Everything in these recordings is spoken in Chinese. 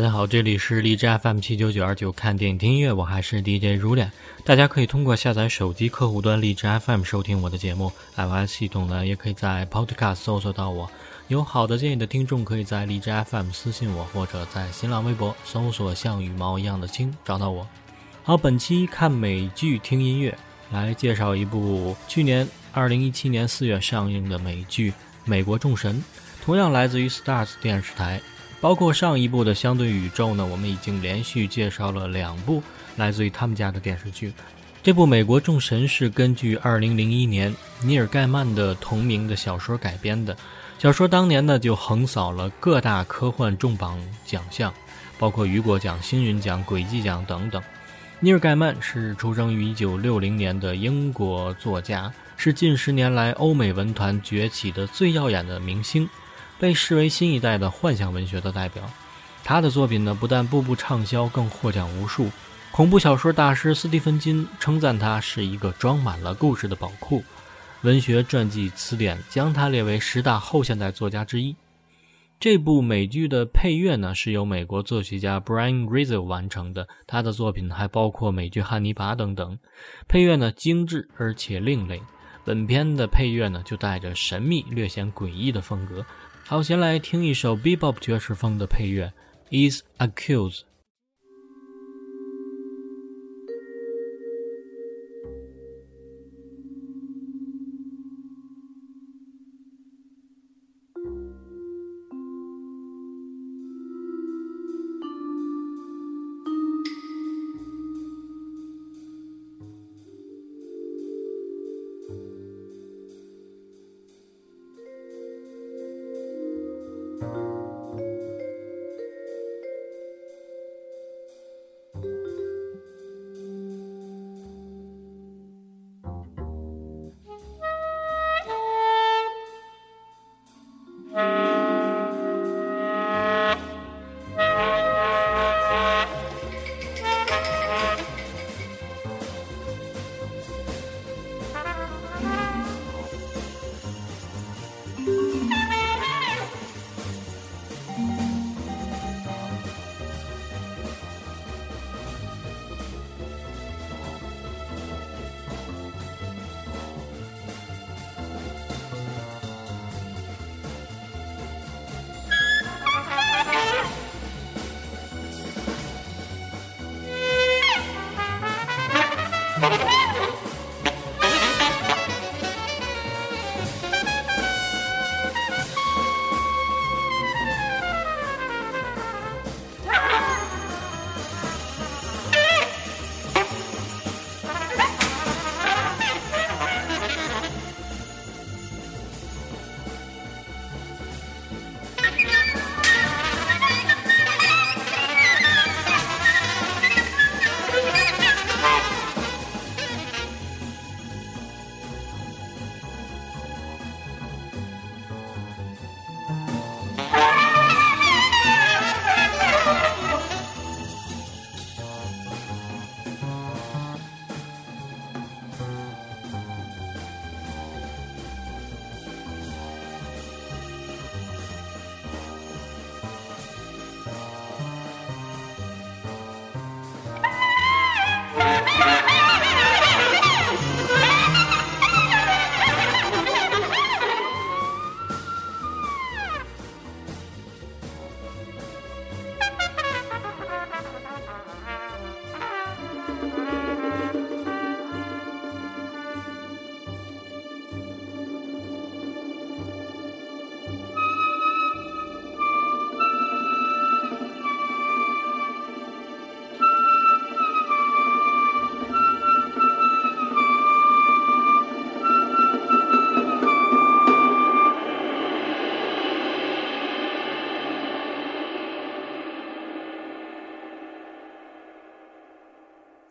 大家好，这里是荔枝 FM 七九九二九，看电影听音乐，我还是 DJ 如脸。大家可以通过下载手机客户端荔枝 FM 收听我的节目，iOS 系统呢也可以在 Podcast 搜索到我。有好的建议的听众，可以在荔枝 FM 私信我，或者在新浪微博搜索“像羽毛一样的青”找到我。好，本期看美剧听音乐，来介绍一部去年二零一七年四月上映的美剧《美国众神》。同样来自于 Stars 电视台，包括上一部的《相对宇宙》呢，我们已经连续介绍了两部来自于他们家的电视剧。这部《美国众神》是根据2001年尼尔盖曼的同名的小说改编的。小说当年呢就横扫了各大科幻重磅奖项，包括雨果奖、星云奖、轨迹奖等等。尼尔盖曼是出生于1960年的英国作家，是近十年来欧美文坛崛起的最耀眼的明星。被视为新一代的幻想文学的代表，他的作品呢不但步步畅销，更获奖无数。恐怖小说大师斯蒂芬金称赞他是一个装满了故事的宝库。文学传记词典将他列为十大后现代作家之一。这部美剧的配乐呢是由美国作曲家 Brian Rizzo 完成的，他的作品还包括美剧《汉尼拔》等等。配乐呢精致而且另类。本片的配乐呢就带着神秘、略显诡异的风格。好，先来听一首 Bebop 爵士风的配乐，《Is Accused》。《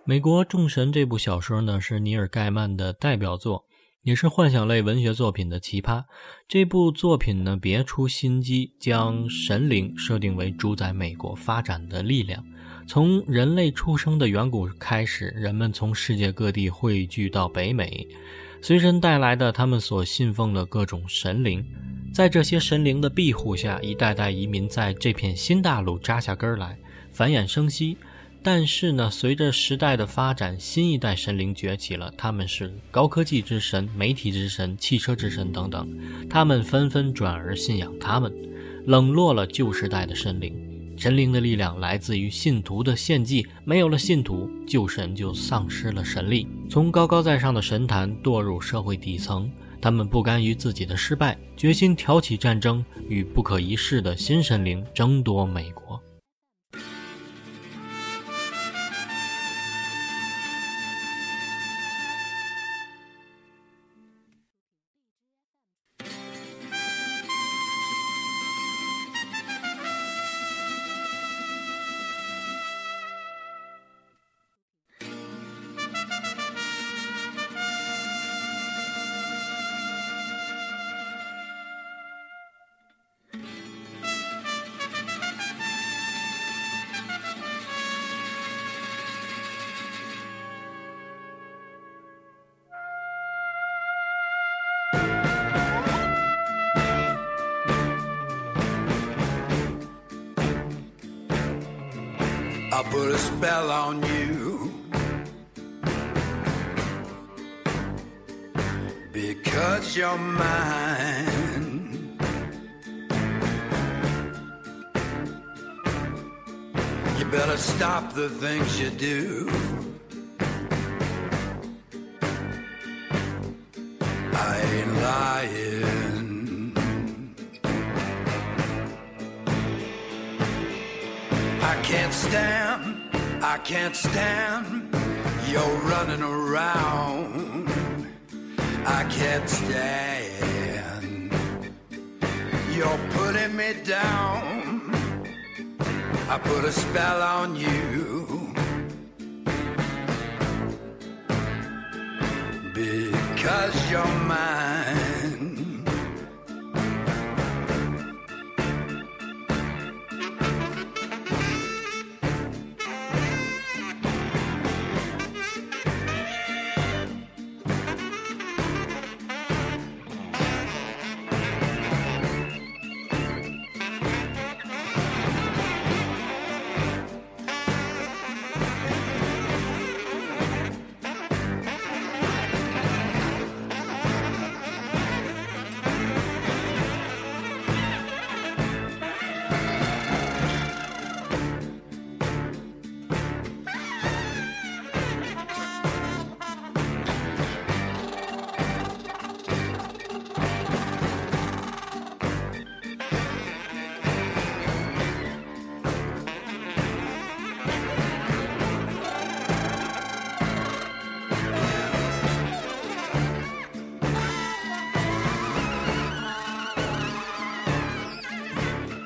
美国众神》这部小说呢，是尼尔·盖曼的代表作，也是幻想类文学作品的奇葩。这部作品呢，别出心机，将神灵设定为主宰美国发展的力量。从人类出生的远古开始，人们从世界各地汇聚到北美，随身带来的他们所信奉的各种神灵。在这些神灵的庇护下，一代代移民在这片新大陆扎下根来，繁衍生息。但是呢，随着时代的发展，新一代神灵崛起了，他们是高科技之神、媒体之神、汽车之神等等，他们纷纷转而信仰他们，冷落了旧时代的神灵。神灵的力量来自于信徒的献祭，没有了信徒，旧神就丧失了神力，从高高在上的神坛堕入社会底层。他们不甘于自己的失败，决心挑起战争，与不可一世的新神灵争夺美国。Spell on you. Because you're mine. You better stop the things you do. I ain't lying. I can't stand, I can't stand you're running around. I can't stand you're putting me down. I put a spell on you because you're mine.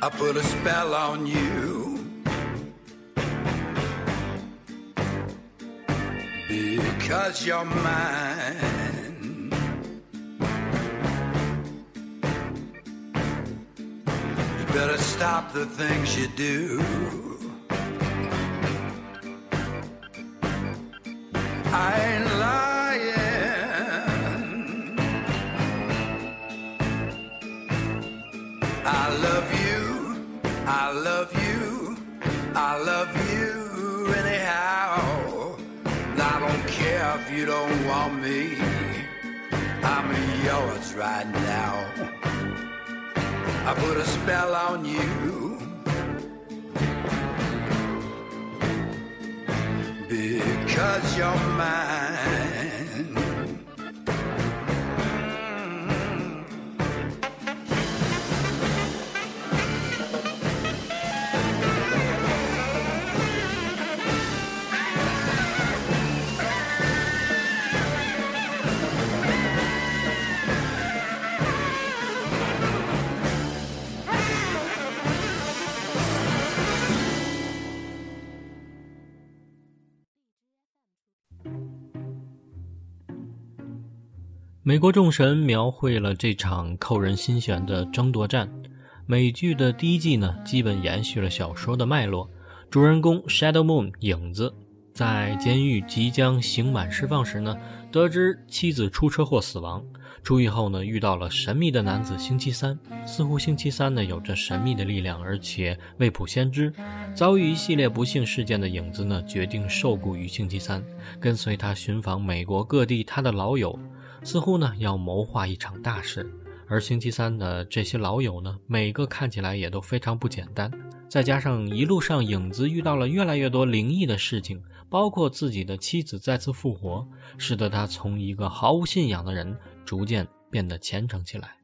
I put a spell on you. Because you're mine. You better stop the things you do. You me, I'm yours right now. I put a spell on you. Because you're mine.《美国众神》描绘了这场扣人心弦的争夺战。美剧的第一季呢，基本延续了小说的脉络。主人公 Shadow Moon 影子在监狱即将刑满释放时呢，得知妻子出车祸死亡，出狱后呢，遇到了神秘的男子星期三。似乎星期三呢有着神秘的力量，而且未卜先知。遭遇一系列不幸事件的影子呢，决定受雇于星期三，跟随他寻访美国各地他的老友，似乎呢要谋划一场大事。而星期三的这些老友呢，每个看起来也都非常不简单。再加上一路上影子遇到了越来越多灵异的事情，包括自己的妻子再次复活，使得他从一个毫无信仰的人，逐渐变得虔诚起来。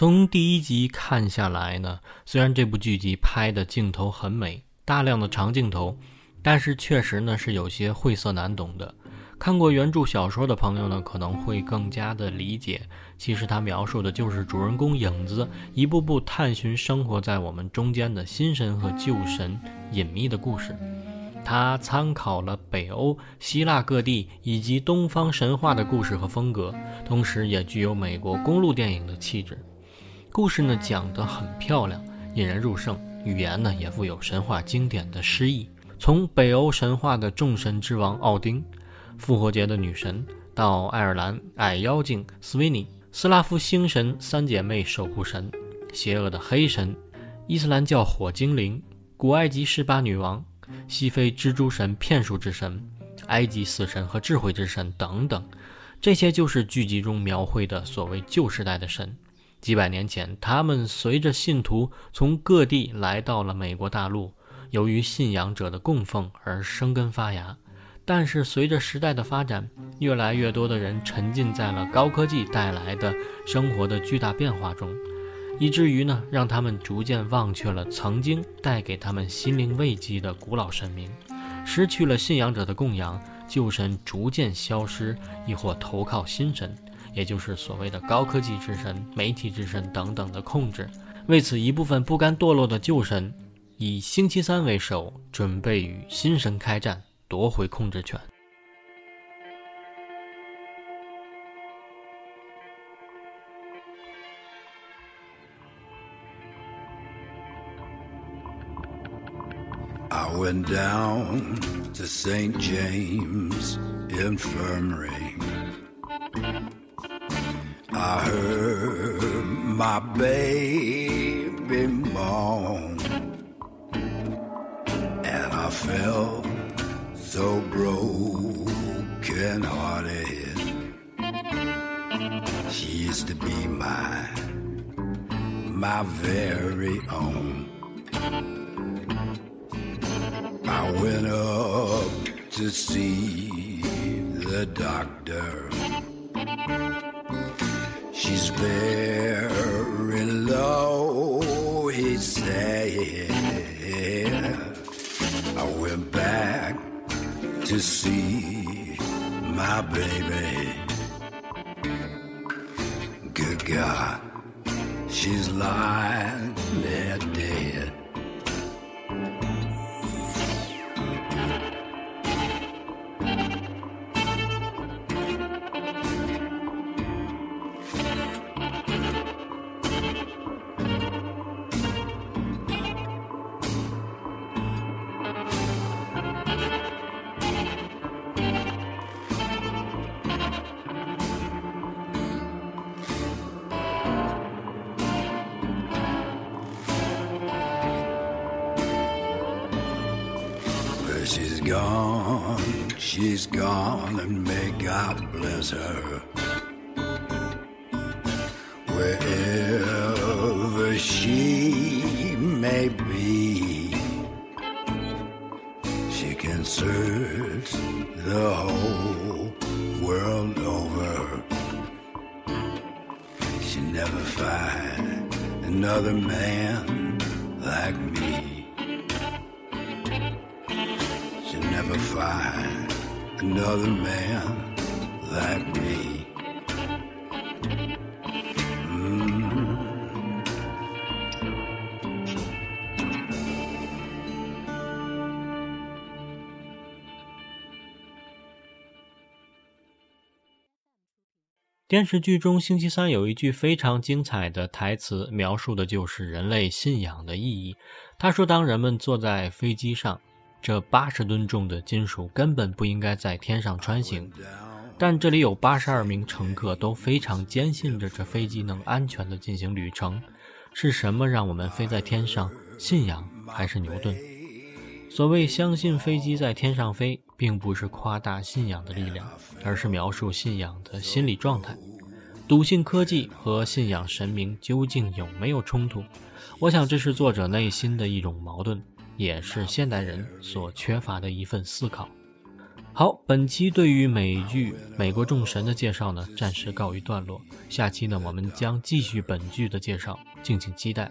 从第一集看下来呢，虽然这部剧集拍的镜头很美，大量的长镜头，但是确实呢是有些晦涩难懂的。看过原著小说的朋友呢，可能会更加的理解。其实他描述的就是主人公影子一步步探寻生活在我们中间的新神和旧神隐秘的故事。他参考了北欧、希腊各地以及东方神话的故事和风格，同时也具有美国公路电影的气质。故事呢讲得很漂亮，引人入胜，语言呢也富有神话经典的诗意。从北欧神话的众神之王奥丁，复活节的女神，到爱尔兰矮妖精斯维尼，斯拉夫星神三姐妹守护神，邪恶的黑神，伊斯兰教火精灵，古埃及十八女王，西非蜘蛛神骗术之神，埃及死神和智慧之神等等，这些就是剧集中描绘的所谓旧时代的神。几百年前，他们随着信徒从各地来到了美国大陆，由于信仰者的供奉而生根发芽。但是，随着时代的发展，越来越多的人沉浸在了高科技带来的生活的巨大变化中，以至于呢，让他们逐渐忘却了曾经带给他们心灵慰藉的古老神明，失去了信仰者的供养，旧神逐渐消失，亦或投靠新神。也就是所谓的高科技之神、媒体之神等等的控制。为此，一部分不甘堕落的旧神以星期三为首，准备与新神开战，夺回控制权。I went down to St. James Infirmary. I heard my baby moan, and I felt so broken hearted. She used to be my, my very own. I went up to see the doctor. My baby. Good God, she's lying there dead. God bless her. Wherever she may be, she can search the whole world over. She never find another man like me. She'll never find another man 电视剧中，星期三有一句非常精彩的台词，描述的就是人类信仰的意义。他说：“当人们坐在飞机上，这八十吨重的金属根本不应该在天上穿行。但这里有八十二名乘客都非常坚信着这飞机能安全地进行旅程。是什么让我们飞在天上？信仰还是牛顿？所谓相信飞机在天上飞，并不是夸大信仰的力量，而是描述信仰的心理状态。笃信科技和信仰神明究竟有没有冲突？我想这是作者内心的一种矛盾，也是现代人所缺乏的一份思考。好，本期对于美剧《美国众神》的介绍呢，暂时告一段落。下期呢，我们将继续本剧的介绍，敬请期待。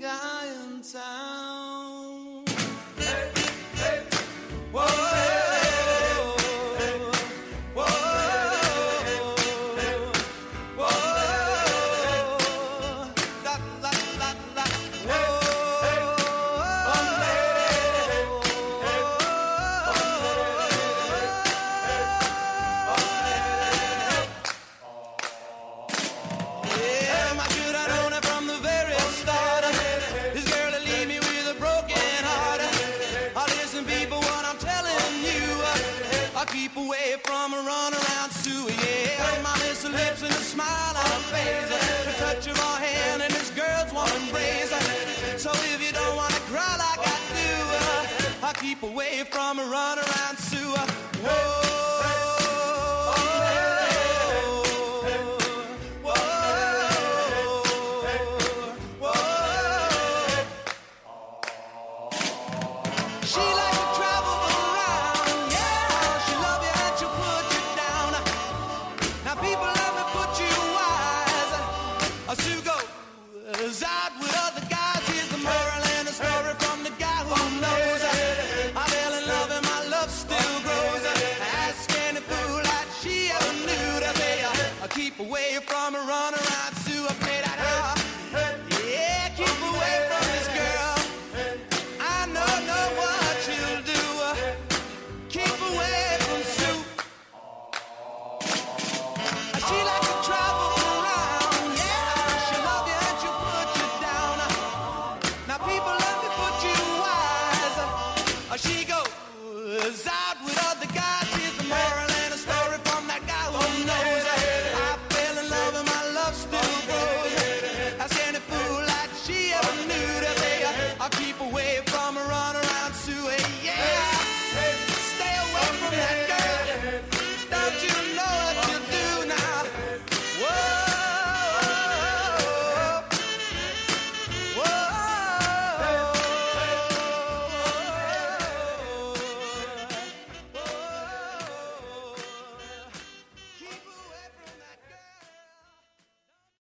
guy in town.